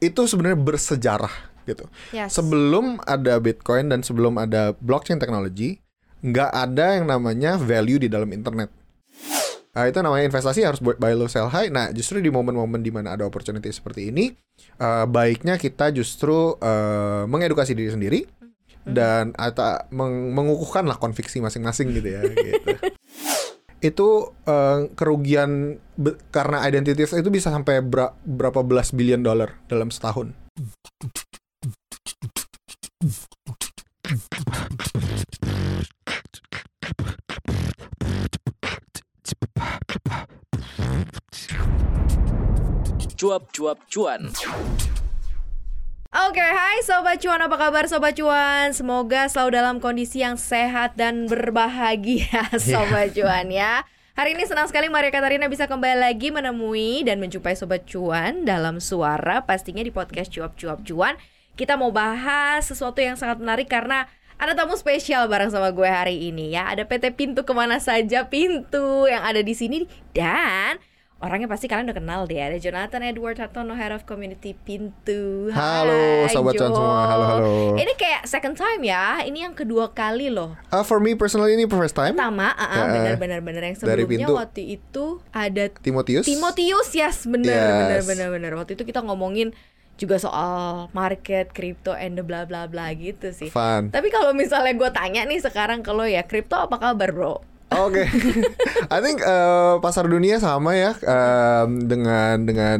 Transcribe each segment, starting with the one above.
itu sebenarnya bersejarah gitu. Yes. Sebelum ada Bitcoin dan sebelum ada blockchain technology, nggak ada yang namanya value di dalam internet. Nah, itu namanya investasi harus buat buy low sell high. Nah, justru di momen-momen di mana ada opportunity seperti ini, eh, baiknya kita justru eh, mengedukasi diri sendiri dan atau meng- mengukuhkan lah konviksi masing-masing gitu ya. gitu. Itu eh, kerugian karena identitas itu bisa sampai bera- berapa belas billion dollar dalam setahun. Cuap-cuap cuan. Oke, hai Sobat Cuan, apa kabar Sobat Cuan? Semoga selalu dalam kondisi yang sehat dan berbahagia Sobat Cuan ya. Hari ini senang sekali Maria Katarina bisa kembali lagi menemui dan menjumpai Sobat Cuan dalam suara Pastinya di podcast Cuap-Cuap Cuan. Kita mau bahas sesuatu yang sangat menarik karena ada tamu spesial bareng sama gue hari ini ya. Ada PT Pintu ke mana saja Pintu yang ada di sini Dan Orangnya pasti kalian udah kenal deh Ada Jonathan Edward Hartono Head of Community Pintu Halo, Hai, Sobat Cuan Jo. semua. Halo, halo. Ini kayak second time ya Ini yang kedua kali loh Uh, for me personally ini first time. Pertama, ah, ah, Ya, benar-benar benar yang dari sebelumnya pintu. waktu itu ada Timotius. Timotius, yes, benar Yes. benar benar benar. Waktu itu kita ngomongin juga soal market, crypto, and the bla bla bla gitu sih. Fun. Tapi kalau misalnya gue tanya nih sekarang kalau ya crypto apa kabar bro? Oke, I think uh, pasar dunia sama ya um, dengan dengan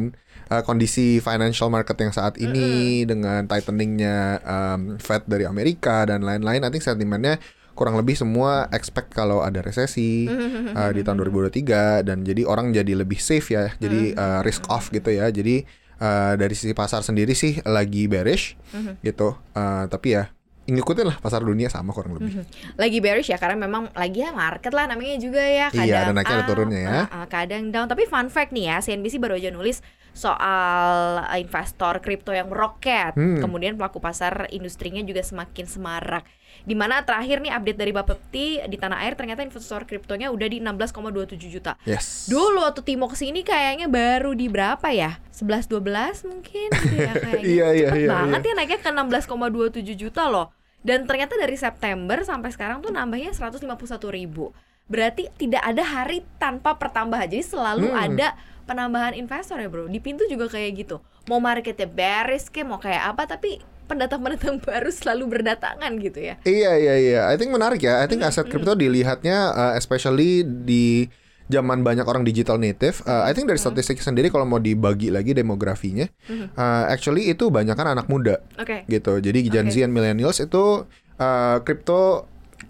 uh, kondisi financial market yang saat ini dengan tighteningnya um, Fed dari Amerika dan lain-lain. I think sentimennya kurang lebih semua expect kalau ada resesi uh, di tahun 2023 dan jadi orang jadi lebih safe ya, jadi uh, risk off gitu ya. Jadi uh, dari sisi pasar sendiri sih lagi bearish gitu, Uh, tapi ya ngikutin lah pasar dunia sama kurang lebih. Lagi bearish ya karena memang lagi ya market lah namanya juga ya kadang Iya, ada naiknya, ada turunnya ya. ah, ah, kadang down. Tapi fun fact nih ya, CNBC baru aja nulis soal uh, investor kripto yang meroket. Hmm. Kemudian pelaku pasar industrinya juga semakin semarak. Di mana terakhir nih update dari Bapepti di tanah air ternyata investor kriptonya udah di 16,27 juta. Yes. Dulu waktu Timo ke sini kayaknya baru di berapa ya? 11 12 mungkin gitu ya kayaknya. Iya, iya, Cepet iya, banget iya. ya naiknya ke 16,27 juta loh. Dan ternyata dari September sampai sekarang tuh nambahnya 151 ribu. Berarti tidak ada hari tanpa pertambahan. Jadi selalu Hmm. ada penambahan investor ya bro. Di pintu juga kayak gitu. Mau marketnya bearish ke mau kayak apa tapi pendatang-pendatang baru selalu berdatangan gitu ya. Iya iya iya. I think menarik ya. I think aset kripto dilihatnya uh, especially di zaman banyak orang digital native. Uh, I think dari statistik sendiri kalau mau dibagi lagi demografinya, uh, actually itu banyak kan anak muda Oke. gitu. Jadi Gen Oke. Z and millennials itu uh,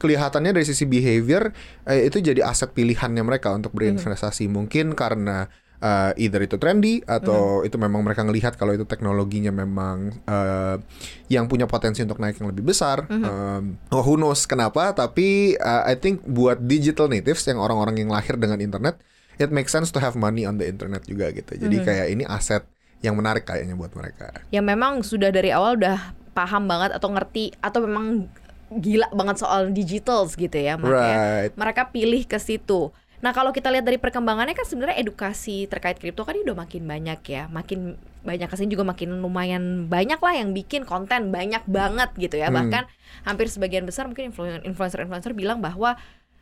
kelihatannya dari sisi behavior eh, itu jadi aset pilihannya mereka untuk berinvestasi. Mungkin karena uh, either itu trendy atau itu memang mereka ngelihat kalau itu teknologinya memang uh, yang punya potensi untuk naik yang lebih besar. Um, oh, who knows kenapa? Tapi uh, I think buat digital natives yang orang-orang yang lahir dengan internet, it makes sense to have money on the internet juga gitu. Jadi kayak ini aset yang menarik kayaknya buat mereka. yang memang sudah dari awal udah paham banget atau ngerti atau memang gila banget soal digitals gitu ya makanya Right. mereka pilih ke situ. Nah kalau kita lihat dari perkembangannya kan sebenarnya edukasi terkait kripto kan udah makin banyak ya, makin banyak ke sini juga makin lumayan banyak lah yang bikin konten banyak banget gitu ya. Hmm. Bahkan hampir sebagian besar mungkin influ- influencer-influencer bilang bahwa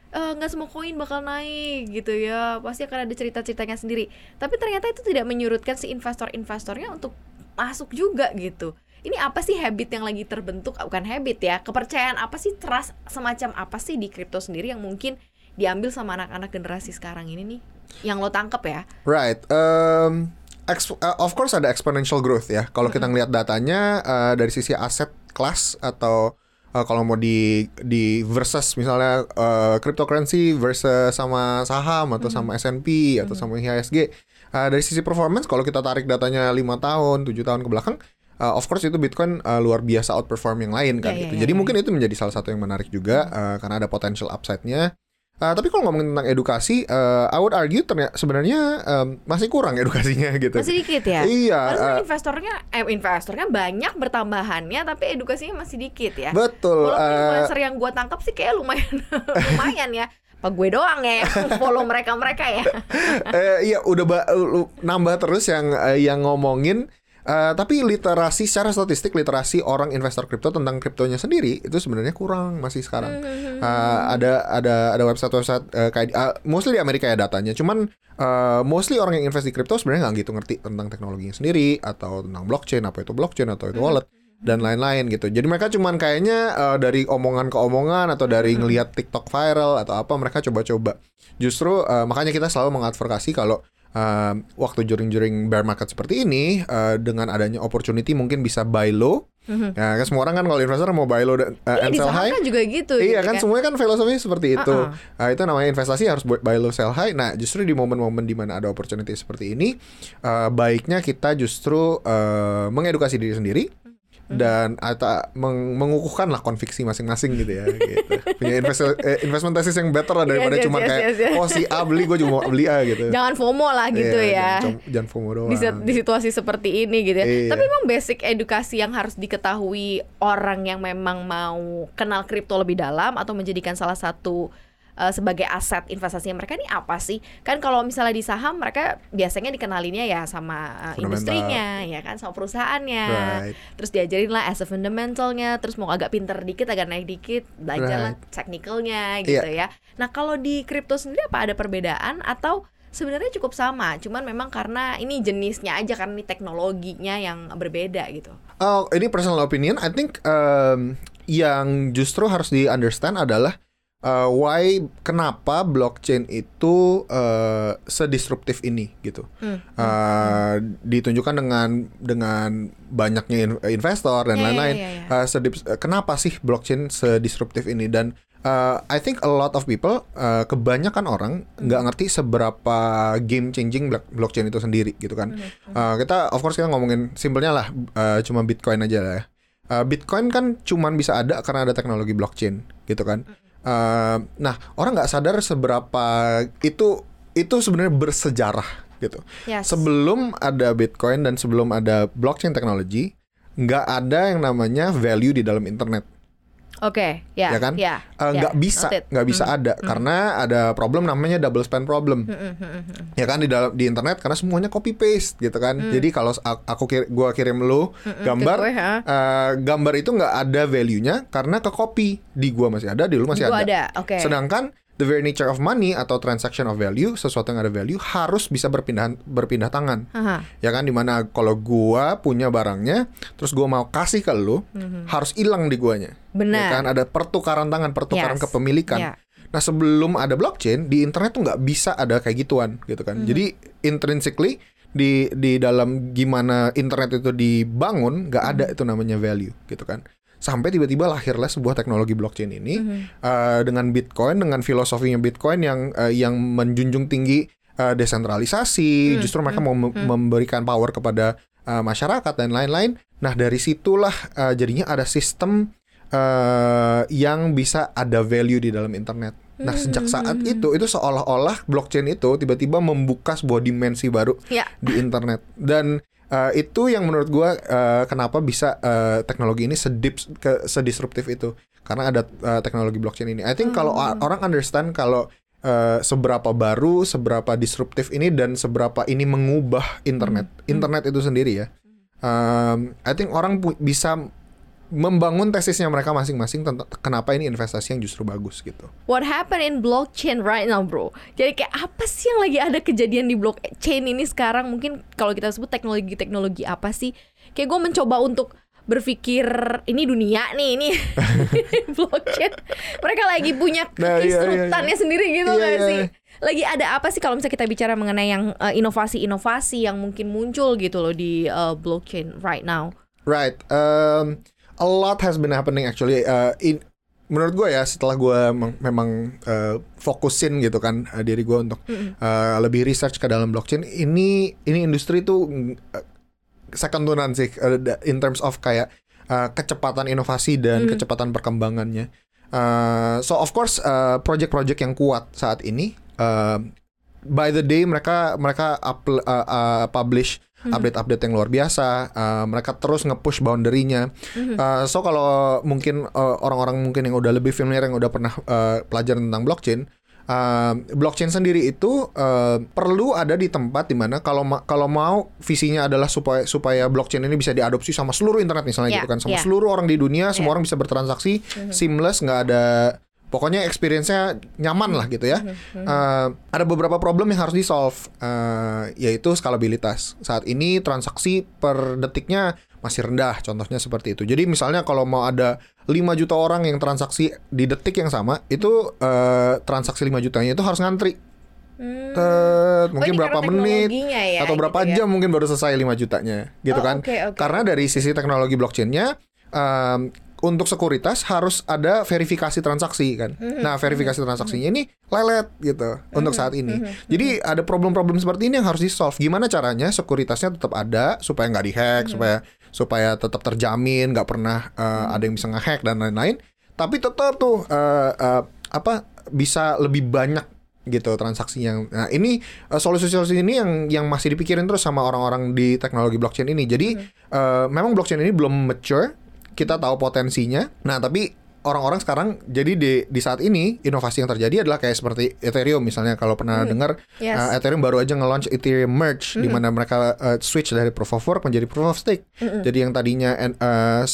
"Eh, nggak semua koin bakal naik gitu ya, pasti akan ada cerita-ceritanya sendiri. Tapi ternyata itu tidak menyurutkan si investor-investornya untuk masuk juga gitu. Ini apa sih habit yang lagi terbentuk? Bukan habit ya, kepercayaan apa sih trust semacam apa sih di kripto sendiri yang mungkin diambil sama anak-anak generasi sekarang ini nih? Yang lo tangkep ya? Right. Um, ex- uh, of course ada exponential growth ya. Kalau kita ngelihat datanya uh, dari sisi aset kelas atau uh, kalau mau di di versus misalnya uh, cryptocurrency versus sama saham atau sama S&P atau sama IHSG uh, dari sisi performance kalau kita tarik datanya lima tahun, tujuh tahun ke belakang uh, of course itu Bitcoin uh, luar biasa outperform yang lain kan ya, gitu. ya, Jadi ya. mungkin itu menjadi salah satu yang menarik juga uh, karena ada potential upside-nya. Uh, tapi kalau ngomongin tentang edukasi, uh, I would argue ternyata sebenarnya um, masih kurang edukasinya gitu. Masih dikit ya? Iya, Padahal uh, investornya, eh investornya banyak bertambahannya, tapi edukasinya masih dikit ya. betul. Walaupun uh, influencer yang gue tangkap sih kayak lumayan lumayan ya. Apa gue doang ya follow mereka mereka ya. eh, iya udah ba- nambah terus yang eh, yang ngomongin Uh, tapi literasi secara statistik literasi orang investor kripto tentang kriptonya sendiri itu sebenarnya kurang masih sekarang. Uh, ada ada ada website-website uh, kayak uh, mostly di Amerika ya datanya. Cuman uh, mostly orang yang invest di kripto sebenarnya nggak gitu ngerti tentang teknologinya sendiri atau tentang blockchain apa itu blockchain atau itu wallet dan lain-lain gitu. Jadi mereka cuman kayaknya uh, dari omongan ke omongan atau dari ngelihat TikTok viral atau apa mereka coba-coba. Justru uh, makanya kita selalu mengadvokasi kalau uh, waktu during-during bear market seperti ini uh, dengan adanya opportunity mungkin bisa buy low. Mhm. Ya, kan semua orang kan kalau investor mau buy low dan uh, Iya and sell high. kan juga gitu. Iya gitu kan semuanya kan filosofinya seperti itu. Uh-uh. Nah, itu namanya investasi harus buy low sell high. Nah, justru di momen-momen di mana ada opportunity seperti ini, uh, baiknya kita justru uh, mengedukasi diri sendiri Hmm. Dan atau meng- mengukuhkan lah konviksi masing-masing gitu ya gitu. Punya invest eh, investment thesis yang better lah daripada Yes, yes, cuma yes, kayak yes, yes. oh si A beli gue juga mau beli A gitu. Jangan FOMO lah gitu Iya, ya. Jangan, jangan FOMO doang. di, di situasi seperti ini gitu ya. Iya. Tapi memang basic edukasi yang harus diketahui orang yang memang mau kenal kripto lebih dalam atau menjadikan salah satu uh, sebagai aset investasi mereka ini apa sih? Kan kalau misalnya di saham mereka biasanya dikenalinnya ya sama uh, industrinya, ya kan sama perusahaannya. Right. Terus diajarin lah as a fundamentalnya, terus mau agak pinter dikit, agak naik dikit, belajar lah Right. technicalnya gitu ya. Nah kalau di kripto sendiri apa ada perbedaan atau sebenarnya cukup sama, cuman memang karena ini jenisnya aja karena ini teknologinya yang berbeda gitu. Oh, ini personal opinion. I think um, yang justru harus di understand adalah uh, why kenapa blockchain itu uh, sedisruptif ini gitu. Hmm. Uh, ditunjukkan dengan dengan banyaknya in- investor dan Ya, ya, lain-lain. ya, ya. Uh, sedip- uh, kenapa sih blockchain sedisruptif ini dan uh, I think a lot of people uh, kebanyakan orang nggak ngerti seberapa game changing block- blockchain itu sendiri gitu kan. Uh, kita of course kita ngomongin simpelnya lah uh, cuma Bitcoin aja lah ya. Uh, Bitcoin kan cuman bisa ada karena ada teknologi blockchain gitu kan. Uh, nah orang nggak sadar seberapa itu itu sebenarnya bersejarah gitu. Yes. Sebelum ada Bitcoin dan sebelum ada blockchain teknologi, nggak ada yang namanya value di dalam internet, Oke, ya, ya kan? ya, Eh, ya, nggak bisa, noted. nggak bisa ada karena ada problem namanya double spend problem, Hmm, hmm, hmm, hmm. ya kan di dalam di internet karena semuanya copy paste gitu kan. Jadi kalau aku kir gua kirim lu gambar, Hmm. ke gue, ha? eh, gambar itu nggak ada value-nya karena ke copy di gua masih ada, di lu masih Gua ada. ada, oke. Sedangkan the very nature of money atau transaction of value, sesuatu yang ada value harus bisa berpindah berpindah tangan. Aha. ya kan di mana kalau gua punya barangnya terus gua mau kasih ke lu harus hilang di guanya Mhm. Benar. ya kan ada pertukaran tangan pertukaran Yes. kepemilikan Ya. nah sebelum ada blockchain di internet tuh nggak bisa ada kayak gituan gitu kan jadi intrinsically di di dalam gimana internet itu dibangun nggak ada Mhm. itu namanya value gitu kan sampai tiba-tiba lahirlah sebuah teknologi blockchain ini Mhm. uh, dengan Bitcoin dengan filosofinya Bitcoin yang uh, yang menjunjung tinggi uh, desentralisasi. Hmm, justru mereka mau mem- memberikan power kepada uh, masyarakat dan lain-lain. Nah dari situlah uh, jadinya ada sistem uh, yang bisa ada value di dalam internet. Nah sejak saat itu itu seolah-olah blockchain itu tiba-tiba membuka sebuah dimensi baru Ya. di internet. Dan uh, itu yang menurut gua uh, kenapa bisa uh, teknologi ini sedip ke sedisruptif itu karena ada uh, teknologi blockchain ini. I think kalau Hmm. a- orang understand kalau uh, seberapa baru, seberapa disruptif ini dan seberapa ini mengubah internet, Hmm. internet itu sendiri ya. Um, I think orang bisa membangun tesisnya mereka masing-masing tentang kenapa ini investasi yang justru bagus gitu. What happened in blockchain right now, bro? Jadi kayak apa sih yang lagi ada kejadian di blockchain ini sekarang? Mungkin kalau kita sebut teknologi-teknologi apa sih? Kayak gue mencoba untuk berpikir ini dunia nih, ini blockchain. Mereka lagi punya Nah, iya, iya, iya. sendiri gitu Iya, nggak iya, sih? iya. Lagi ada apa sih kalau misalnya kita bicara mengenai yang eh, inovasi-inovasi yang mungkin muncul gitu loh di eh, blockchain right now? Right. Um, a lot has been happening actually. Uh, in, menurut gue ya setelah gue mem- memang uh, fokusin gitu kan uh, diri gue untuk uh, lebih research ke dalam blockchain. Ini ini industri tuh uh, second to none sih uh, in terms of kayak uh, kecepatan inovasi dan kecepatan perkembangannya. Uh, so of course uh, project-project yang kuat saat ini uh, by the day mereka mereka upl- uh, uh, publish update-update yang luar biasa. Uh, mereka terus nge-push boundary-nya. Uh, so kalau mungkin uh, orang-orang mungkin yang udah lebih familiar yang udah pernah uh, pelajaran tentang blockchain, uh, blockchain sendiri itu uh, perlu ada di tempat di mana kalau ma- kalau mau visinya adalah supaya supaya blockchain ini bisa diadopsi sama seluruh internet misalnya Ya, gitu kan sama ya. seluruh orang di dunia semua Ya. orang bisa bertransaksi seamless nggak ada pokoknya experience-nya nyaman lah gitu ya. Uh, ada beberapa problem yang harus di solve uh, yaitu skalabilitas. Saat ini transaksi per detiknya masih rendah contohnya seperti itu. Jadi misalnya kalau mau ada 5 juta orang yang transaksi di detik yang sama itu uh, transaksi 5 jutanya itu harus ngantri. Hmm. Tet, ini mungkin berapa karena menit ya, atau berapa gitu ya? jam mungkin baru selesai 5 jutanya gitu Oh, kan. oke, oke. karena dari sisi teknologi blockchainnya um, untuk sekuritas harus ada verifikasi transaksi kan? Hmm, nah verifikasi transaksinya ini lelet gitu untuk saat Hmm, ini jadi ada problem-problem seperti ini yang harus di solve gimana caranya sekuritasnya tetap ada supaya nggak dihack Hmm. supaya supaya tetap terjamin nggak pernah uh, ada yang bisa ngehack dan lain-lain. Tapi tetap tuh uh, uh, apa bisa lebih banyak gitu transaksi yang nah ini uh, solusi-solusi ini yang yang masih dipikirin terus sama orang-orang di teknologi blockchain ini. Jadi uh, memang blockchain ini belum mature kita tahu potensinya. Nah tapi orang-orang sekarang jadi di di saat ini inovasi yang terjadi adalah kayak seperti Ethereum. Misalnya kalau pernah dengar Yes. uh, Ethereum baru aja nge-launch Ethereum Merge di mana mereka uh, switch dari proof of work menjadi proof of stake. Jadi yang tadinya uh,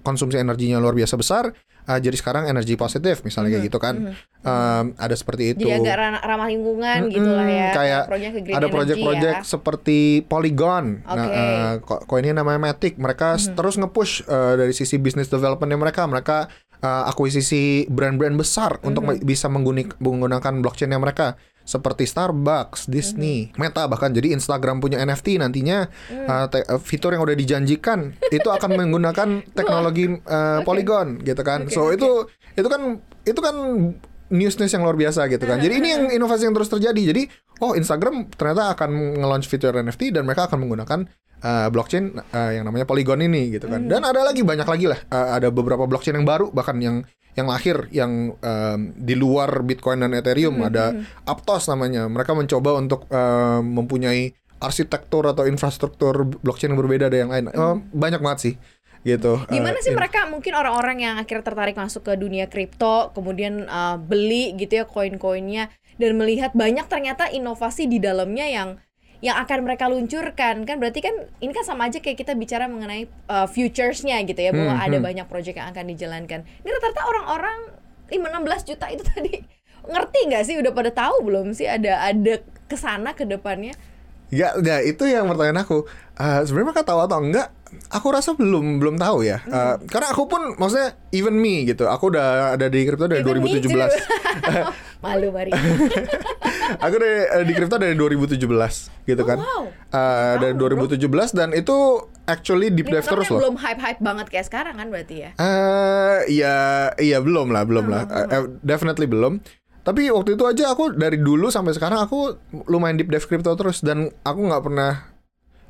konsumsi energinya luar biasa besar uh, jadi sekarang energi positif misalnya kayak gitu kan Um, ada seperti itu Jadi agak ra- ramah lingkungan gitu lah ya. Mm-mm, kayak green ada project-project ya. seperti Polygon. Nah, Oke. eh, ko- koinnya namanya Matic. Mereka s- terus nge-push eh, dari sisi business developmentnya mereka. Mereka eh, akuisisi brand-brand besar untuk me- bisa menggunakan blockchainnya mereka. Seperti Starbucks, Disney, Meta bahkan jadi Instagram punya NFT nantinya te- eh, fitur yang udah dijanjikan itu akan menggunakan teknologi eh, Polygon gitu kan. Oke, so oke. itu itu kan itu kan news news yang luar biasa gitu kan. Jadi ini yang inovasi yang terus terjadi. Jadi oh Instagram ternyata akan nge-launch fitur NFT dan mereka akan menggunakan uh, blockchain uh, yang namanya Polygon ini gitu kan. Dan ada lagi banyak lagi lah. Uh, ada beberapa blockchain yang baru bahkan yang yang lahir yang um, di luar Bitcoin dan Ethereum ada Aptos namanya. Mereka mencoba untuk um, mempunyai arsitektur atau infrastruktur blockchain yang berbeda dari yang lain. Uh, banyak banget sih gitu. Gimana Uh, sih in- mereka mungkin orang-orang yang akhirnya tertarik masuk ke dunia kripto, kemudian uh, beli gitu ya koin-koinnya dan melihat banyak ternyata inovasi di dalamnya yang yang akan mereka luncurkan kan berarti kan ini kan sama aja kayak kita bicara mengenai uh, futuresnya gitu ya bahwa Hmm, ada hmm. banyak proyek yang akan dijalankan. Ini rata-rata orang-orang 16 juta itu tadi ngerti nggak sih udah pada tahu belum sih ada ada ke sana ke depannya? Ya, ya itu yang pertanyaan aku. Eh, Sebenarnya mereka tahu atau enggak? Aku rasa belum belum tahu ya. Eh, karena aku pun maksudnya even me gitu. Aku udah ada di kripto dari Even me 2017. too. Malu Mari. aku dari eh, di kripto dari 2017 gitu kan. wow. Eh, dari 2017 dan itu actually deep dive terus loh. belum hype-hype banget kayak sekarang kan berarti ya? Eh, iya, iya belum lah, belum lah. Hmm. Eh, eh, definitely belum. Tapi waktu itu aja aku dari dulu sampai sekarang aku lumayan deep dive crypto terus dan aku nggak pernah,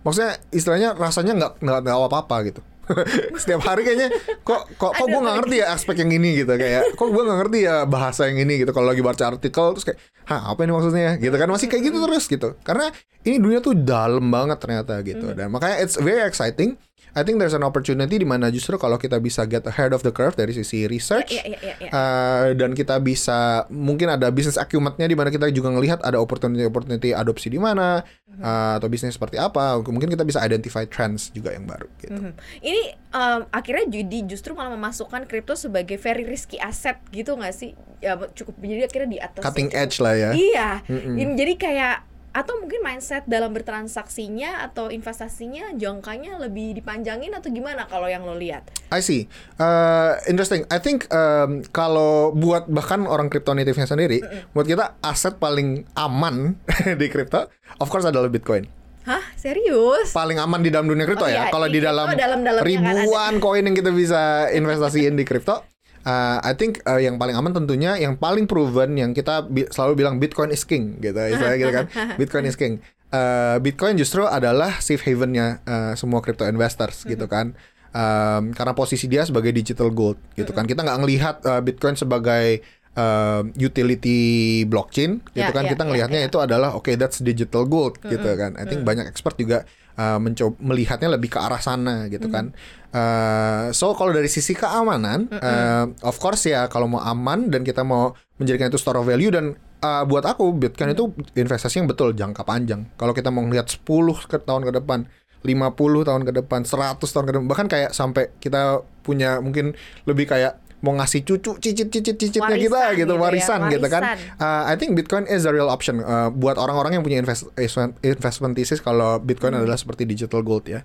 maksudnya istilahnya rasanya nggak nggak nggak apa-apa gitu. Setiap hari kayaknya kok kok kok gue nggak ngerti ya aspek yang ini gitu kayak kok gue nggak ngerti ya bahasa yang ini gitu. Kalau lagi baca artikel terus kayak hah apa ini maksudnya? Ya gitu kan masih kayak gitu terus gitu. Karena ini dunia tuh dalam banget ternyata gitu. Dan makanya it's very exciting I think there's an opportunity di mana justru kalau kita bisa get ahead of the curve dari sisi research Iya, iya, iya, iya. uh, dan kita bisa mungkin ada bisnis acumennya di mana kita juga ngelihat ada opportunity opportunity adopsi di mana uh, atau bisnis seperti apa mungkin kita bisa identify trends juga yang baru gitu. Mhm. Ini em, akhirnya jadi justru malah memasukkan kripto sebagai very risky asset gitu nggak sih? Ya cukup jadi akhirnya di atas. Cutting edge lah ya. Iya. Ini jadi kayak atau mungkin mindset dalam bertransaksinya atau investasinya jangkanya lebih dipanjangin atau gimana kalau yang lo lihat? I see. Uh, interesting. I think um, kalau buat bahkan orang kripto native-nya sendiri, buat kita aset paling aman di kripto, of course adalah Bitcoin. Hah, serius? Paling aman di dalam dunia kripto Oh ya. iya, Kalau di di dalam dalam-dalamnya kan ribuan koin yang kita bisa investasiin di kripto, uh, I think uh, yang paling aman tentunya yang paling proven yang kita bi- selalu bilang Bitcoin is king gitu, istilahnya gitu kan. Bitcoin is king. Uh, Bitcoin justru adalah safe havennya uh, semua crypto investors gitu kan. Um, karena posisi dia sebagai digital gold gitu kan. Kita nggak ngelihat uh, Bitcoin sebagai um, utility blockchain gitu Ya, kan. ya, Kita ya, ngelihatnya ya. itu adalah oke that's digital gold gitu kan. I think banyak expert juga uh, mencoba melihatnya lebih ke arah sana gitu kan. Uh, so kalau dari sisi keamanan, uh, of course ya kalau mau aman dan kita mau menjadikan itu store of value dan uh, buat aku Bitcoin itu investasi yang betul jangka panjang. Kalau kita mau ngeliat 10 ke tahun ke depan, 50 tahun ke depan, 100 tahun ke depan, bahkan kayak sampai kita punya mungkin lebih kayak mau ngasih cucu cicit cicit cicitnya kita Warisan gitu gitu ya, warisan gitu kan warisan. Uh, I think Bitcoin is a real option uh, buat orang-orang yang punya invest, investment thesis kalau Bitcoin Hmm. adalah seperti digital gold ya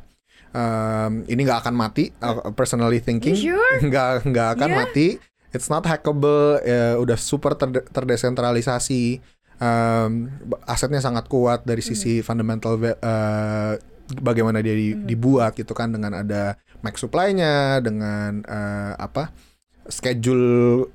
Um, ini nggak akan mati uh, personally thinking You sure? nggak nggak akan Yeah. mati it's not hackable ya, udah super terde- terdesentralisasi um, asetnya sangat kuat dari sisi fundamental va- uh, bagaimana dia di- dibuat gitu kan dengan ada max supply-nya dengan uh, apa schedule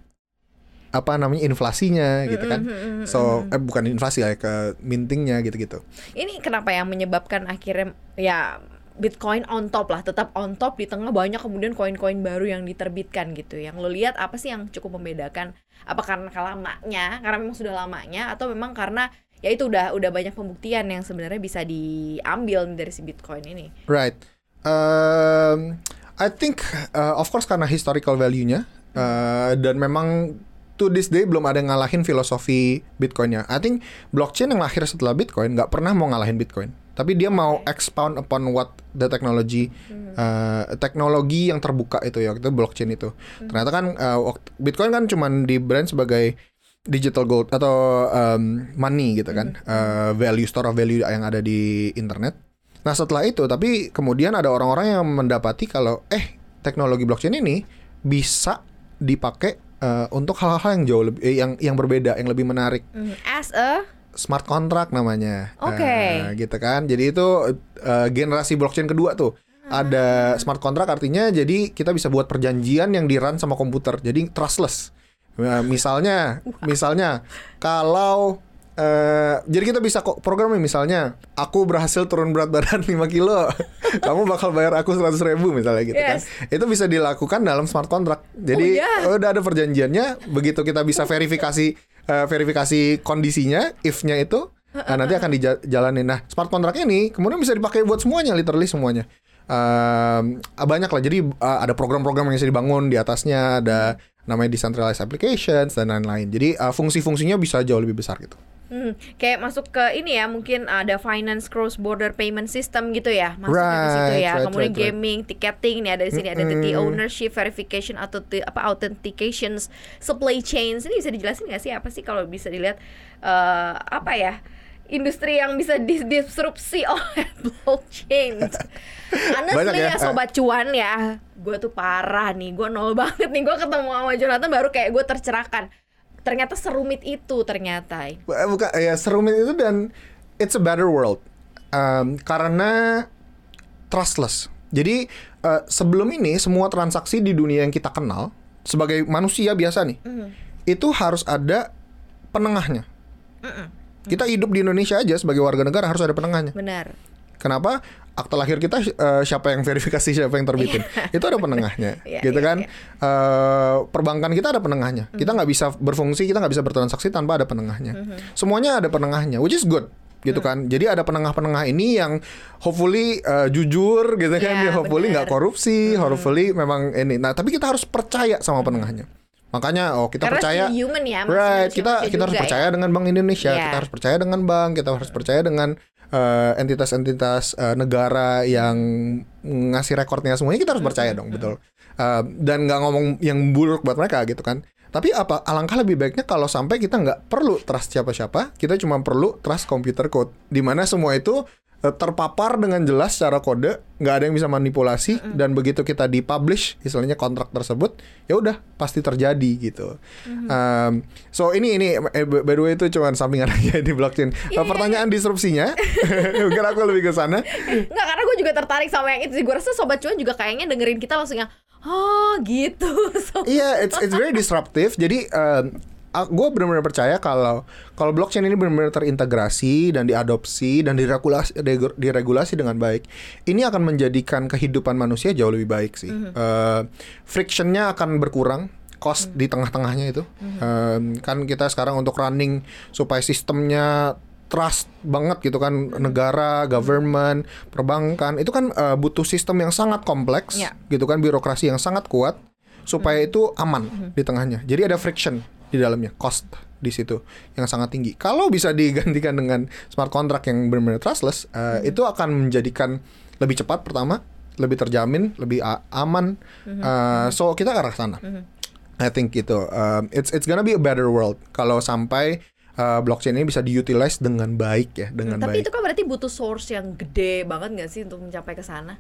apa namanya inflasinya gitu kan so eh bukan inflasi ya ke mintingnya gitu-gitu Ini kenapa yang menyebabkan akhirnya ya Bitcoin on top lah, tetap on top di tengah banyak kemudian koin-koin baru yang diterbitkan gitu. Yang lo lihat apa sih yang cukup membedakan? Apa karena lamanya, karena memang sudah lamanya atau memang karena ya itu udah udah banyak pembuktian yang sebenarnya bisa diambil dari si Bitcoin ini. Right. Um, I think uh, of course karena historical value-nya uh, dan memang to this day belum ada yang ngalahin filosofi Bitcoin-nya. I think blockchain yang lahir setelah Bitcoin nggak pernah mau ngalahin Bitcoin. Tapi dia mau expound upon what the technology uh, teknologi yang terbuka itu ya itu blockchain itu. Ternyata kan uh, Bitcoin kan cuman di brand sebagai digital gold atau um, money gitu kan. Uh, value store of value yang ada di internet. Nah setelah itu, tapi kemudian ada orang-orang yang mendapati kalau eh teknologi blockchain ini bisa dipakai eh, untuk hal-hal yang jauh lebih eh, yang yang berbeda, yang lebih menarik. Hmm, As a Smart contract namanya, Oke. Eh, gitu kan. Jadi itu eh, generasi blockchain kedua tuh. Ada smart contract artinya jadi kita bisa buat perjanjian yang di run sama komputer. Jadi trustless. Eh, misalnya, misalnya kalau eh jadi kita bisa kok programnya misalnya aku berhasil turun berat badan 5 kilo kamu bakal bayar aku 100 ribu misalnya gitu Yes. kan itu bisa dilakukan dalam smart contract. Jadi Oh, iya. udah ada perjanjiannya begitu kita bisa verifikasi eh, verifikasi kondisinya if-nya itu nah, nanti akan dijalanin. Nah smart contract ini kemudian bisa dipakai buat semuanya literally semuanya. Ehm, banyak lah. Jadi eh, ada program-program yang bisa dibangun di atasnya ada namanya decentralized applications dan lain-lain. Jadi eh, fungsi-fungsinya bisa jauh lebih besar gitu Hmm, kayak masuk ke ini ya mungkin ada finance cross border payment system gitu ya masuk ke situ Right, ya right, kemudian right, right. gaming ticketing nih ada di sini ada the ownership verification atau the- apa authentications supply chains ini bisa dijelasin nggak sih apa sih kalau bisa dilihat eh, apa ya industri yang bisa disrupsi oleh blockchain honestly ya. ya. sobat cuan ya gue tuh parah nih gue nol banget nih gue ketemu sama Jonathan baru kayak gue tercerahkan ternyata serumit itu ternyata. Bu- bukan ya serumit itu dan it's a better world. Um, karena trustless. Jadi eh, sebelum ini semua transaksi di dunia yang kita kenal sebagai manusia biasa nih itu harus ada penengahnya. Kita hidup di Indonesia aja sebagai warga negara harus ada penengahnya. Benar. Kenapa akta lahir kita eh, siapa yang verifikasi siapa yang terbitin? itu ada penengahnya, Iya, gitu iya, kan? iya. Eh, perbankan kita ada penengahnya. Kita nggak bisa berfungsi, kita nggak bisa bertransaksi tanpa ada penengahnya. Mm-hmm. Semuanya ada penengahnya, which is good, gitu Mm. kan? Jadi ada penengah-penengah ini yang hopefully eh, jujur, gitu kan? Iya, hopefully nggak korupsi, Mm-hmm. hopefully memang ini. Nah, tapi kita harus percaya sama penengahnya. Makanya, oh kita Karena percaya. human ya, Right, kita kita harus percaya ya. dengan Bank Indonesia, Iya. kita harus percaya dengan bank, kita harus percaya dengan eh, entitas-entitas eh, negara yang ngasih rekornya semuanya kita harus percaya dong, betul. Eh, dan nggak ngomong yang buruk buat mereka gitu kan. Tapi apa alangkah lebih baiknya kalau sampai kita nggak perlu trust siapa-siapa, kita cuma perlu trust computer code, di mana semua itu terpapar dengan jelas secara kode, nggak ada yang bisa manipulasi dan begitu kita dipublish, istilahnya kontrak tersebut, ya udah pasti terjadi gitu. Um, so ini ini eh, by the way itu cuma sampingan aja di blockchain. Eh, pertanyaan disrupsinya, mungkin aku lebih ke sana. Enggak, karena gue juga tertarik sama yang itu. Gue rasa Sobat Cuan juga kayaknya dengerin kita langsung yang Oh gitu So- Iya, it's it's very disruptive. Jadi gue benar-benar percaya kalau kalau blockchain ini benar-benar terintegrasi dan diadopsi dan diregulasi diregulasi dengan baik, ini akan menjadikan kehidupan manusia jauh lebih baik sih. Eh, frictionnya akan berkurang, cost di tengah-tengahnya itu. Eh, kan kita sekarang untuk running supaya sistemnya trust banget gitu kan negara, government, perbankan itu kan eh, butuh sistem yang sangat kompleks Ya. gitu kan birokrasi yang sangat kuat supaya itu aman di tengahnya. Jadi ada friction di dalamnya, cost. di situ yang sangat tinggi. Kalau bisa digantikan dengan smart contract yang benar-benar trustless, uh, itu akan menjadikan lebih cepat pertama, lebih terjamin, lebih aman. Uh, so kita ke arah sana. I think gitu. Um, it's it's gonna be a better world kalau sampai uh, blockchain ini bisa diutilize dengan baik ya, dengan Tapi baik. itu kan berarti butuh source yang gede banget nggak sih untuk mencapai ke sana?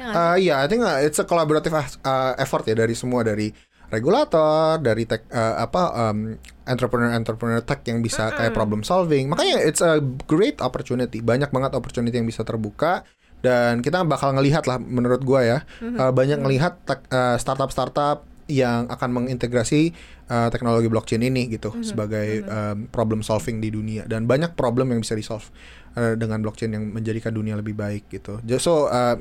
Ya sih? Uh, yeah, I think uh, it's a collaborative uh, effort ya dari semua dari regulator, dari tech uh, apa um, entrepreneur-entrepreneur tech yang bisa kayak problem solving. Makanya it's a great opportunity. Banyak banget opportunity yang bisa terbuka dan kita bakal ngelihat lah menurut gua ya. uh, banyak ngelihat tech- uh, startup-startup yang akan mengintegrasi uh, teknologi blockchain ini gitu sebagai um, problem solving di dunia dan banyak problem yang bisa di solve uh, dengan blockchain yang menjadikan dunia lebih baik gitu. So uh,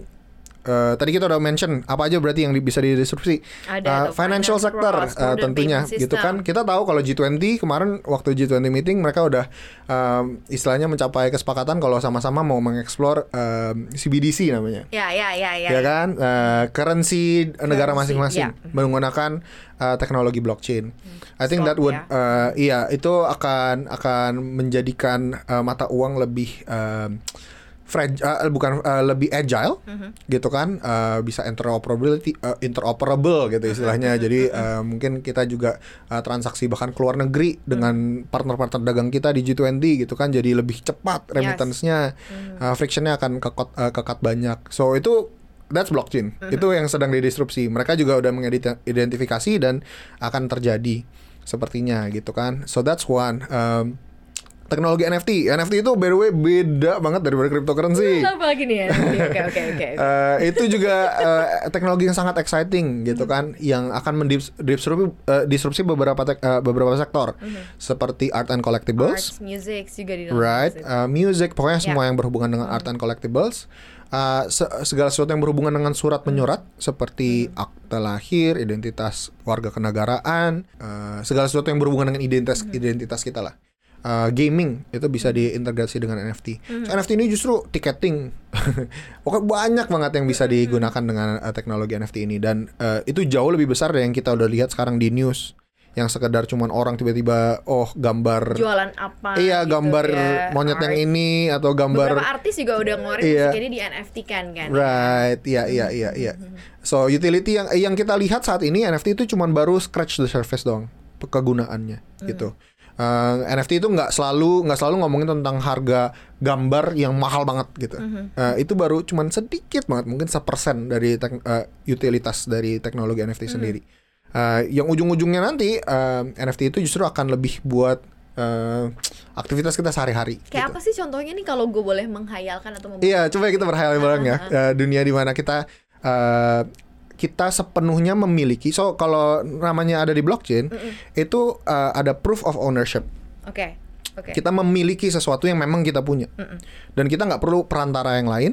uh, tadi kita udah mention apa aja berarti yang di- bisa didisrupsi Ada Uh, tuh, financial sector uh, tentunya gitu kan kita tahu kalau G20 kemarin waktu G20 meeting mereka udah um, istilahnya mencapai kesepakatan kalau sama-sama mau mengeksplor um, CBDC namanya Ya, ya, ya, ya. ya kan Uh, currency negara masing-masing ya. menggunakan uh, teknologi blockchain. I think that Stock, would ya. uh, iya itu akan akan menjadikan uh, mata uang lebih um, frag- uh, bukan uh, lebih agile Mhm. gitu kan uh, bisa interoperability uh, interoperable gitu istilahnya. Jadi uh, mungkin kita juga uh, transaksi bahkan ke luar negeri Mhm. dengan partner-partner dagang kita di G20 gitu kan jadi lebih cepat remittance-nya uh, frictionnya akan kekot, uh, kekat banyak. So itu that's blockchain. Itu yang sedang didisrupsi. Mereka juga udah mengidentifikasi dan akan terjadi sepertinya gitu kan. So that's one. Um, teknologi NFT. NFT itu by the way beda banget daripada cryptocurrency. Apa lagi nih ya? Oke, oke, oke. Eh, itu juga eh, teknologi yang sangat exciting gitu kan yang akan mendisrupsi eh, disrupsi beberapa tek- eh, beberapa sektor seperti art and collectibles Arts, music juga di dalam right uh, music pokoknya Ya. semua yang berhubungan dengan art and collectibles Uh, se- segala sesuatu yang berhubungan dengan surat menyurat seperti akte lahir identitas warga kenegaraan uh, segala sesuatu yang berhubungan dengan identitas identitas kita lah Uh, gaming itu bisa diintegrasi dengan NFT. So, NFT ini justru ticketing. Pokoknya banyak banget yang bisa digunakan dengan uh, teknologi NFT ini. Dan uh, itu jauh lebih besar dari yang kita udah lihat sekarang di news. Yang sekedar cuman orang tiba-tiba oh gambar jualan apa Iya gitu gambar ya, monyet yang art. ini atau gambar beberapa artis juga udah ngeluarin Iya. ini di NFT kan kan right. Iya iya iya iya. So utility yang yang kita lihat saat ini NFT itu cuman baru scratch the surface doang kegunaannya gitu. Uh, NFT itu nggak selalu nggak selalu ngomongin tentang harga gambar yang mahal banget gitu. Uh, itu baru cuman sedikit banget mungkin sepersen dari tek- uh, utilitas dari teknologi NFT sendiri. Uh, yang ujung-ujungnya nanti uh, NFT itu justru akan lebih buat uh, aktivitas kita sehari-hari kayak gitu. apa sih contohnya nih kalau gue boleh menghayalkan atau Iya, coba kita berhayal bareng ya. Eh, dunia di mana kita eh, kita sepenuhnya memiliki. So kalau namanya ada di blockchain, itu eh, ada proof of ownership. oke oke Kita memiliki sesuatu yang memang kita punya, dan kita nggak perlu perantara yang lain.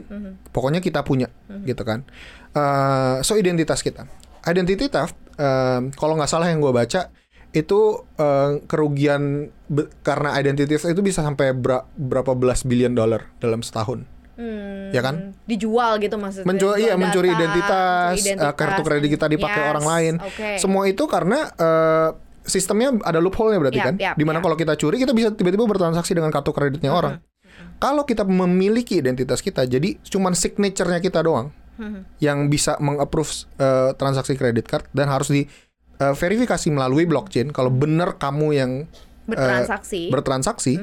Pokoknya kita punya, gitu kan. Eh, so identitas kita, identity theft. eh, kalau nggak salah yang gue baca itu eh, kerugian karena identity theft itu bisa sampai berapa belas billion dollar dalam setahun. Hmm, Ya kan? dijual gitu maksudnya Menjual iya Jual mencuri data, identitas, mencuri eh, kartu kredit kita dipakai Yes, orang lain. oke. Semua itu karena eh, sistemnya ada loophole-nya berarti Yap, kan. yap, Di mana yap. kalau kita curi kita bisa tiba-tiba bertransaksi dengan kartu kreditnya orang. Kalau kita memiliki identitas kita, jadi cuman signature-nya kita doang yang bisa mengapprove eh, transaksi kredit card dan harus di eh, verifikasi melalui blockchain kalau benar kamu yang eh, bertransaksi bertransaksi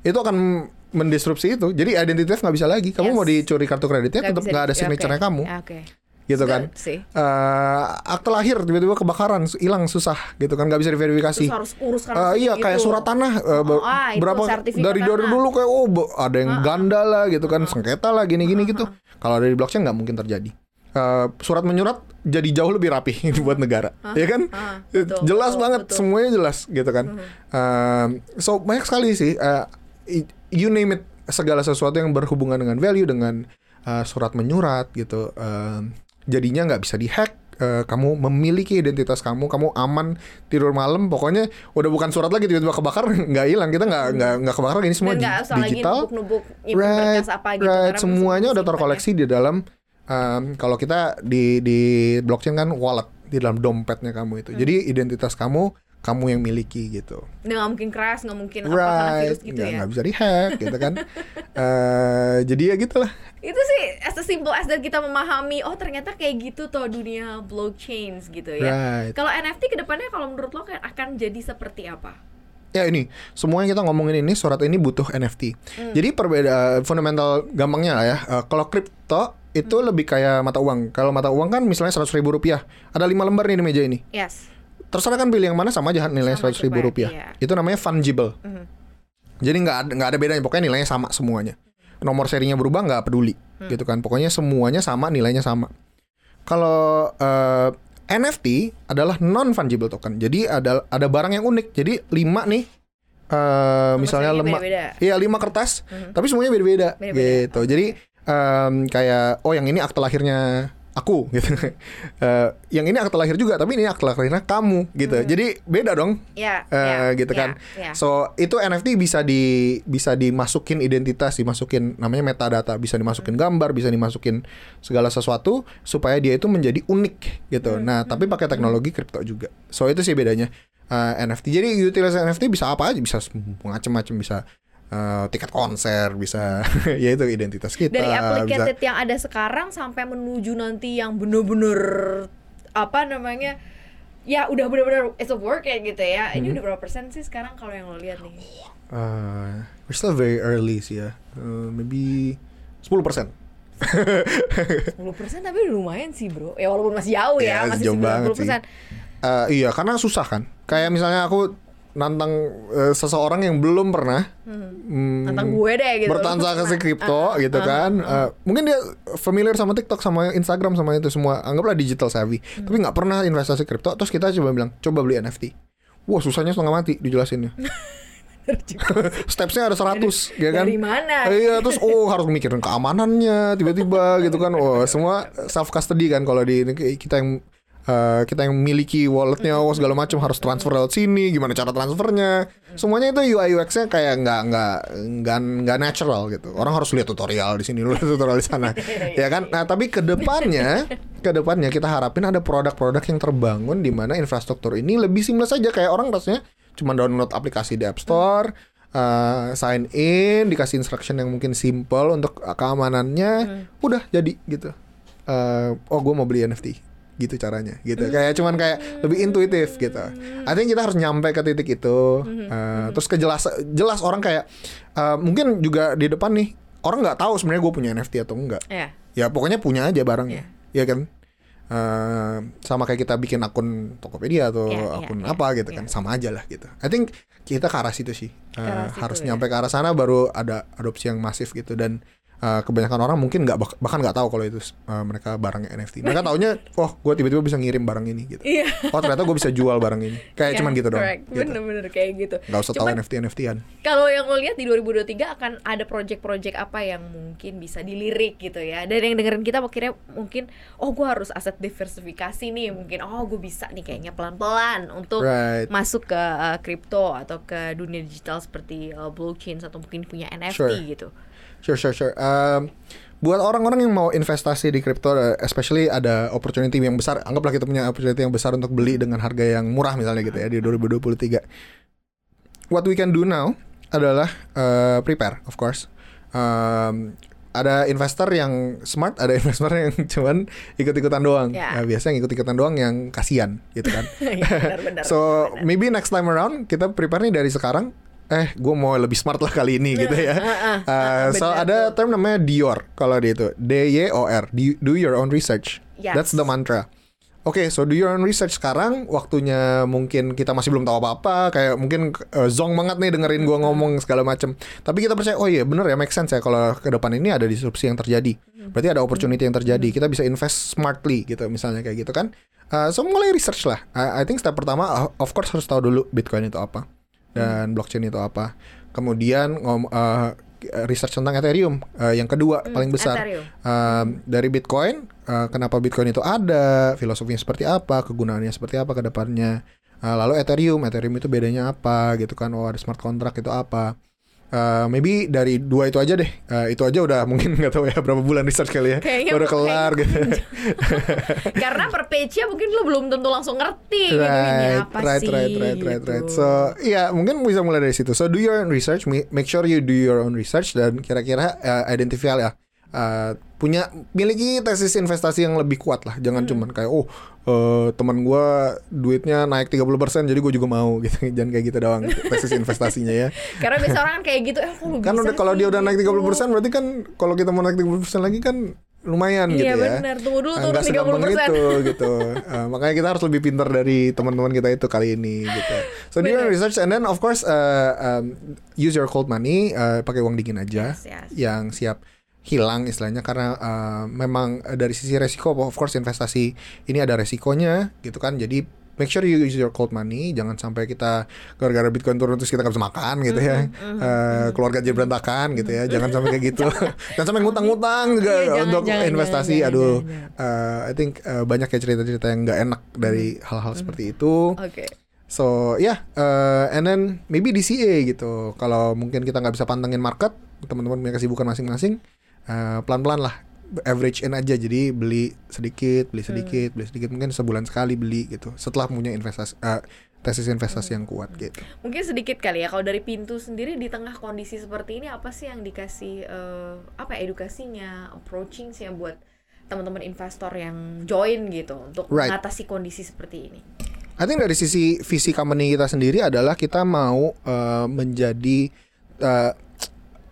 itu akan mendisrupsi itu. Jadi identity theft nggak bisa lagi. Kamu Yes. mau dicuri kartu kreditnya tetap nggak ada signature-nya oke. kamu. Ya, oke. Gitu Good kan sih. Eh, akte lahir tiba-tiba kebakaran hilang susah gitu kan? Nggak bisa diverifikasi. Terus harus urus kan Eh, iya kayak surat tanah eh, ber- Oh, ah, berapa dari tanah. dulu kayak oh ada yang ganda lah gitu kan? Sengketa lah gini-gini gitu. kalau dari blockchain nggak mungkin terjadi. Eh, surat menyurat jadi jauh lebih rapi buat negara ya kan? Ah, Eh, betul, jelas betul, banget betul. semuanya jelas gitu kan? Eh, so banyak sekali sih eh, i- you name it segala sesuatu yang berhubungan dengan value dengan eh, surat menyurat gitu Eh, jadinya nggak bisa dihack Eh, kamu memiliki identitas kamu kamu aman tidur malam pokoknya udah bukan surat lagi tiba-tiba kebakar nggak hilang. Kita nggak nggak nggak kebakar ini semua Dan di- nggak usah lagi digital. nubuk-nubuk nyimpen right apa gitu right. semuanya udah simpan terkoleksi di dalam em, kalau kita di di blockchain kan wallet di dalam dompetnya kamu itu. Jadi identitas kamu kamu yang miliki gitu. Nggak mungkin crash, nggak mungkin apa karena Right, virus gitu nggak ya. nggak bisa dihack gitu kan. Eh jadi ya gitulah. Itu sih as a simple as that kita memahami oh ternyata kayak gitu tuh dunia blockchain gitu ya. Right. Kalau NFT ke depannya kalau menurut lo kan akan jadi seperti apa? Ya ini semua yang kita ngomongin ini surat ini butuh NFT. Hmm. Jadi perbedaan fundamental gampangnya lah ya. eh, kalau kripto itu Hmm. lebih kayak mata uang. Kalau mata uang kan misalnya seratus ribu rupiah, ada lima lembar nih di meja ini. Yes. Terserah kan pilih yang mana sama aja nilainya seratus ribu rupiah. iya. Itu namanya fungible. Mhm. Jadi nggak ada nggak ada bedanya. Pokoknya nilainya sama semuanya. Nomor serinya berubah nggak peduli, Hmm. gitu kan. Pokoknya semuanya sama, nilainya sama. Kalau eh, NFT adalah non fungible token. Jadi ada ada barang yang unik. Jadi lima nih. eh misalnya beda-beda. iya lima kertas, Mhm. tapi semuanya beda-beda, gitu. Jadi em, kayak oh yang ini akte lahirnya aku, gitu. Eh, yang ini akte lahir juga, tapi ini akte lahirnya kamu, gitu. Jadi beda dong, Ya, Eh, ya, gitu ya, kan. ya. So itu NFT bisa di bisa dimasukin identitas, dimasukin namanya metadata, bisa dimasukin gambar, bisa dimasukin segala sesuatu supaya dia itu menjadi unik gitu. Nah, tapi pakai teknologi kripto juga. So itu sih bedanya eh, NFT. Jadi utilitas NFT bisa apa aja, bisa macam-macam bisa eh, tiket konser, bisa ya itu identitas kita. Dari bisa- applicated yang ada sekarang sampai menuju nanti yang bener-bener apa namanya ya udah bener-bener it's a work kayak gitu ya. Hmm. Ini udah berapa persen sih sekarang kalau yang lo lihat nih? Uh, we're still very early sih ya. Uh, maybe 10%. 10% tapi udah lumayan sih bro Ya walaupun masih jauh ya, Ya, masih jauh banget 90% sih. Eh, iya, karena susah kan. Kayak misalnya aku nantang eh, seseorang yang belum pernah hmm, Tentang gue deh gitu bertransaksi kripto gitu kan. Eh, mungkin dia familiar sama TikTok, sama Instagram, sama itu semua. Anggaplah digital savvy. Hmm. Tapi nggak pernah investasi kripto. Terus kita coba bilang, coba beli NFT. Wah susahnya setengah mati dijelasinnya. Stepsnya ada 100 ya kan? Dari mana? Iya terus oh harus mikirin keamanannya tiba-tiba gitu kan. Oh semua self custody kan kalau di kita yang eh, kita yang miliki walletnya oh segala macam harus transfer lewat sini gimana cara transfernya. Semuanya itu UI UX-nya kayak nggak nggak nggak nggak natural gitu. Orang harus lihat tutorial di sini lihat tutorial di sana. Ya kan? Nah tapi ke depannya ke depannya kita harapin ada produk-produk yang terbangun di mana infrastruktur ini lebih seamless aja. Kayak orang rasanya cuma download aplikasi di App Store uh, sign in dikasih instruction yang mungkin simple untuk keamanannya udah jadi gitu. Eh, oh gue mau beli NFT gitu caranya gitu. Kayak cuman kayak lebih intuitif gitu. I think kita harus nyampe ke titik itu Eh, terus kejelas jelas orang kayak eh, mungkin juga di depan nih orang nggak tahu sebenarnya gue punya NFT atau enggak. Ya ya pokoknya punya aja barangnya ya kan? Eh, sama kayak kita bikin akun Tokopedia atau Iya, iya, akun iya, apa gitu iya. kan sama aja lah gitu. I think kita ke arah situ sih situ harus ya. nyampe ke arah sana baru ada adopsi yang masif gitu dan eh, kebanyakan orang mungkin nggak bahkan nggak tahu kalau itu eh, mereka barangnya NFT mereka taunya oh gue tiba-tiba bisa ngirim barang ini gitu Iya oh ternyata gue bisa jual barang ini kayak Ya, cuman gitu dong correct. gitu. Bener-bener kayak gitu nggak usah tahu Cuman NFT NFTan kalau yang lo lihat di 2023 akan ada project-project apa yang mungkin bisa dilirik gitu ya dan yang dengerin kita akhirnya mungkin oh gue harus aset diversifikasi nih mungkin oh gue bisa nih kayaknya pelan-pelan untuk Right. masuk ke uh, kripto atau ke dunia digital seperti uh, blockchain atau mungkin punya NFT Sure. gitu Sure, sure, sure. Um, buat orang-orang yang mau investasi di kripto, uh, especially ada opportunity yang besar, anggaplah kita punya opportunity yang besar untuk beli dengan harga yang murah misalnya gitu ya di 2023. What we can do now adalah uh, prepare, of course. Um, ada investor yang smart, ada investor yang cuman ikut-ikutan doang. Ya. Nah, biasanya yang ikut-ikutan doang yang kasihan gitu kan. Iya, benar-benar So maybe next time around kita prepare nih dari sekarang. Eh, gue mau lebih smart lah kali ini gitu ya. Uh, so benar ada term namanya Dior kalau di itu D Y O R. Do, do your own research. Yes. That's the mantra. Oke, so do your own research sekarang waktunya mungkin kita masih belum tahu apa-apa, kayak mungkin uh, zong banget nih dengerin gua ngomong segala macem. Tapi kita percaya, oh iya bener ya make sense ya kalau ke depan ini ada disrupsi yang terjadi. Berarti ada opportunity yang terjadi. Kita bisa invest smartly gitu misalnya kayak gitu kan. Uh, so mulai research lah. I, I think step pertama uh, of course harus tahu dulu Bitcoin itu apa dan blockchain itu apa. Kemudian ngom, uh, research tentang Ethereum uh, yang kedua paling besar. Ethereum. Um, dari Bitcoin, uh, kenapa Bitcoin itu ada, filosofinya seperti apa, kegunaannya seperti apa ke depannya. Uh, lalu Ethereum, Ethereum itu bedanya apa gitu kan? Oh ada smart contract itu apa? Uh, maybe dari dua itu aja deh. Uh, itu aja udah mungkin nggak tahu ya berapa bulan research kali ya. Kayaknya udah kelar gitu. Karena per page-nya mungkin lo belum tentu langsung ngerti gitu ini right, apa right, sih. right, right, right, gitu. right. So, ya mungkin bisa mulai dari situ. So, do your own research. ma- Make sure you do your own research dan kira-kira uh, identify ya. Uh, punya miliki tesis investasi yang lebih kuat lah. Jangan Hmm. cuman kayak oh uh, teman gua duitnya naik 30% jadi gue juga mau gitu. Jangan kayak gitu doang tesis investasinya ya. Karena biasa orang kan kayak gitu, eh kok Kan udah kalau dia udah naik gitu? 30% berarti kan kalau kita mau naik 30% lagi kan lumayan gitu Iya ya. benar, tunggu dulu 30%. itu gitu. Ah, makanya kita harus lebih pintar dari teman-teman kita itu kali ini gitu. So do your Bener. research and then of course uh, um, use your cold money, uh, pakai uang dingin aja Yes, yes. yang siap hilang istilahnya karena uh, memang uh, dari sisi resiko of course investasi ini ada resikonya gitu kan. Jadi make sure you use your cold money jangan sampai kita gara-gara bitcoin turun terus kita nggak bisa makan gitu ya. Mm-hmm, Eh, keluarga jadi berantakan gitu ya. Jangan sampai kayak gitu. Jangan. Sampai ngutang-ngutang juga Iya, jangan, untuk jangan, investasi. jangan, aduh jangan, jangan. uh, I think uh, banyak ya cerita-cerita yang nggak enak dari Mm-hmm. hal-hal seperti itu. Oke. so ya yeah, uh, and then maybe DCA gitu. Kalau mungkin kita nggak bisa pantengin market teman-teman punya kesibukan masing-masing uh, pelan-pelan lah average in aja. Jadi beli sedikit beli sedikit beli sedikit. Mungkin sebulan sekali beli gitu setelah punya investasi uh, tesis investasi yang kuat gitu. Mungkin sedikit kali ya. Kalau dari pintu sendiri di tengah kondisi seperti ini apa sih yang dikasih eh, apa ya, edukasinya, approaching sih buat teman-teman investor yang join gitu untuk Right. mengatasi kondisi seperti ini. I think dari sisi visi company kita sendiri adalah kita mau uh, menjadi uh,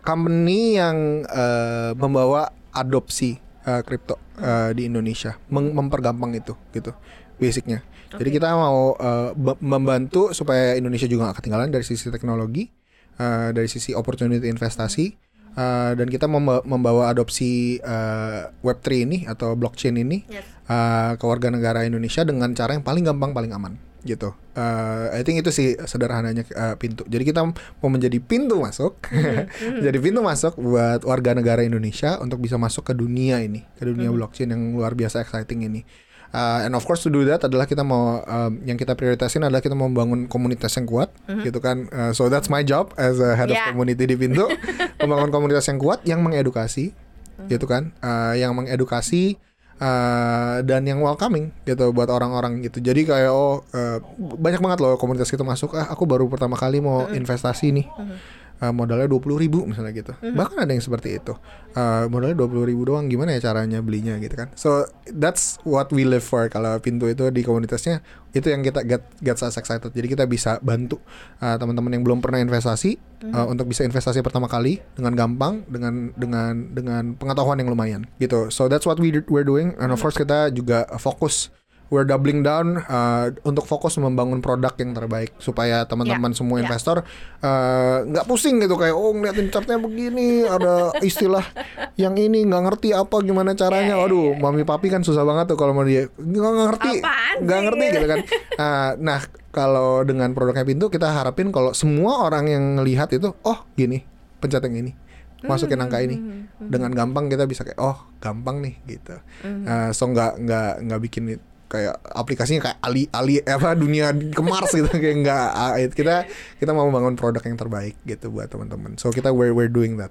company yang uh, membawa adopsi uh, kripto uh, di Indonesia, Meng- mempergampang itu gitu basicnya. Jadi Oke. kita mau uh, membantu supaya Indonesia juga gak ketinggalan dari sisi teknologi, uh, dari sisi opportunity investasi. uh, dan kita memba- membawa adopsi uh, Web3 ini atau blockchain ini Yes. uh, ke warga negara Indonesia dengan cara yang paling gampang paling aman gitu. Uh, I think itu sih sederhananya uh, pintu. Jadi kita mau menjadi pintu masuk, jadi pintu masuk buat warga negara Indonesia untuk bisa masuk ke dunia ini, ke dunia blockchain yang luar biasa exciting ini. Uh, and of course to do that adalah kita mau um, yang kita prioritasin adalah kita mau membangun komunitas yang kuat, gitu kan. Uh, so that's my job as a head Yeah. of community di pintu, membangun komunitas yang kuat yang mengedukasi, gitu kan, Uh, yang mengedukasi uh, dan yang welcoming gitu buat orang-orang gitu. Jadi kayak oh uh, banyak banget loh komunitas kita masuk. Ah aku baru pertama kali mau investasi nih. Uh, modalnya dua puluh ribu misalnya gitu. Bahkan ada yang seperti itu. Uh, modalnya dua puluh ribu doang. Gimana ya caranya belinya gitu kan? So that's what we live for. Kalau pintu itu di komunitasnya itu yang kita get gets us excited. Jadi kita bisa bantu uh, teman-teman yang belum pernah investasi uh, untuk bisa investasi pertama kali dengan gampang dengan dengan dengan pengetahuan yang lumayan gitu. So that's what we we're doing and of course kita juga fokus we're doubling down uh, untuk fokus membangun produk yang terbaik supaya teman-teman semua ya. investor uh, nggak pusing gitu kayak oh ngeliatin chartnya begini ada istilah yang ini nggak ngerti apa gimana caranya. Ya, ya, waduh mami papi kan susah banget tuh kalau mau dia nggak ngerti nggak ngerti gitu kan. Uh, nah kalau dengan produknya pintu kita harapin kalau semua orang yang ngelihat itu oh gini pencet yang ini masukin angka ini. Dengan gampang kita bisa kayak oh gampang nih gitu. Uh, so nggak nggak nggak bikin kayak aplikasinya kayak ali ali apa dunia ke Mars gitu. Kayak nggak ah, it- kita kita mau membangun produk yang terbaik gitu buat teman-teman. So kita we're we're doing that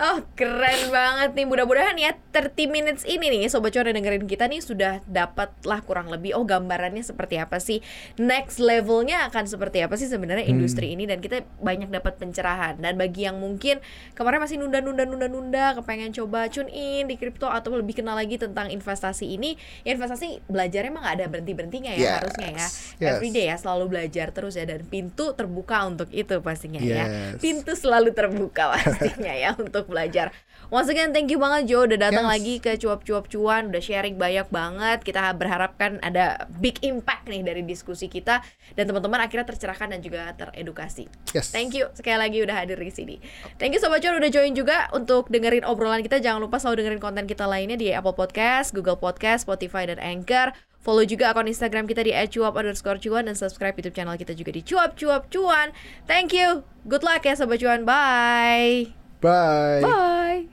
Oh keren banget nih. Mudah-mudahan ya 30 minutes ini nih Sobat Cuan yang dengerin kita nih Sudah dapat lah kurang lebih Oh gambarannya seperti apa sih? Next levelnya akan seperti apa sih sebenarnya industri ini? Dan kita banyak dapat pencerahan. Dan bagi yang mungkin kemarin masih nunda-nunda-nunda-nunda Kepengen coba tune in di kripto Atau lebih kenal lagi tentang investasi ini Ya investasi belajarnya emang gak ada berhenti-berhentinya ya Yes, harusnya ya. Yes. Everyday ya selalu belajar terus ya. Dan pintu terbuka untuk itu pastinya ya. Yes. Pintu selalu terbuka pastinya ya untuk belajar. Once again thank you banget Jo udah datang Yes. lagi ke cuap-cuap cuan, udah sharing banyak banget. Kita berharap kan ada big impact nih dari diskusi kita dan teman-teman akhirnya tercerahkan dan juga teredukasi. yes Thank you sekali lagi udah hadir di sini. Thank you sobat cuan udah join juga untuk dengerin obrolan kita. Jangan lupa selalu dengerin konten kita lainnya di Apple Podcast, Google Podcast, Spotify dan Anchor. Follow juga akun Instagram kita di @cuap underscore cuan dan subscribe YouTube channel kita juga di cuap cuap cuan. Thank you. Good luck ya sobat cuan. Bye. Bye Bye.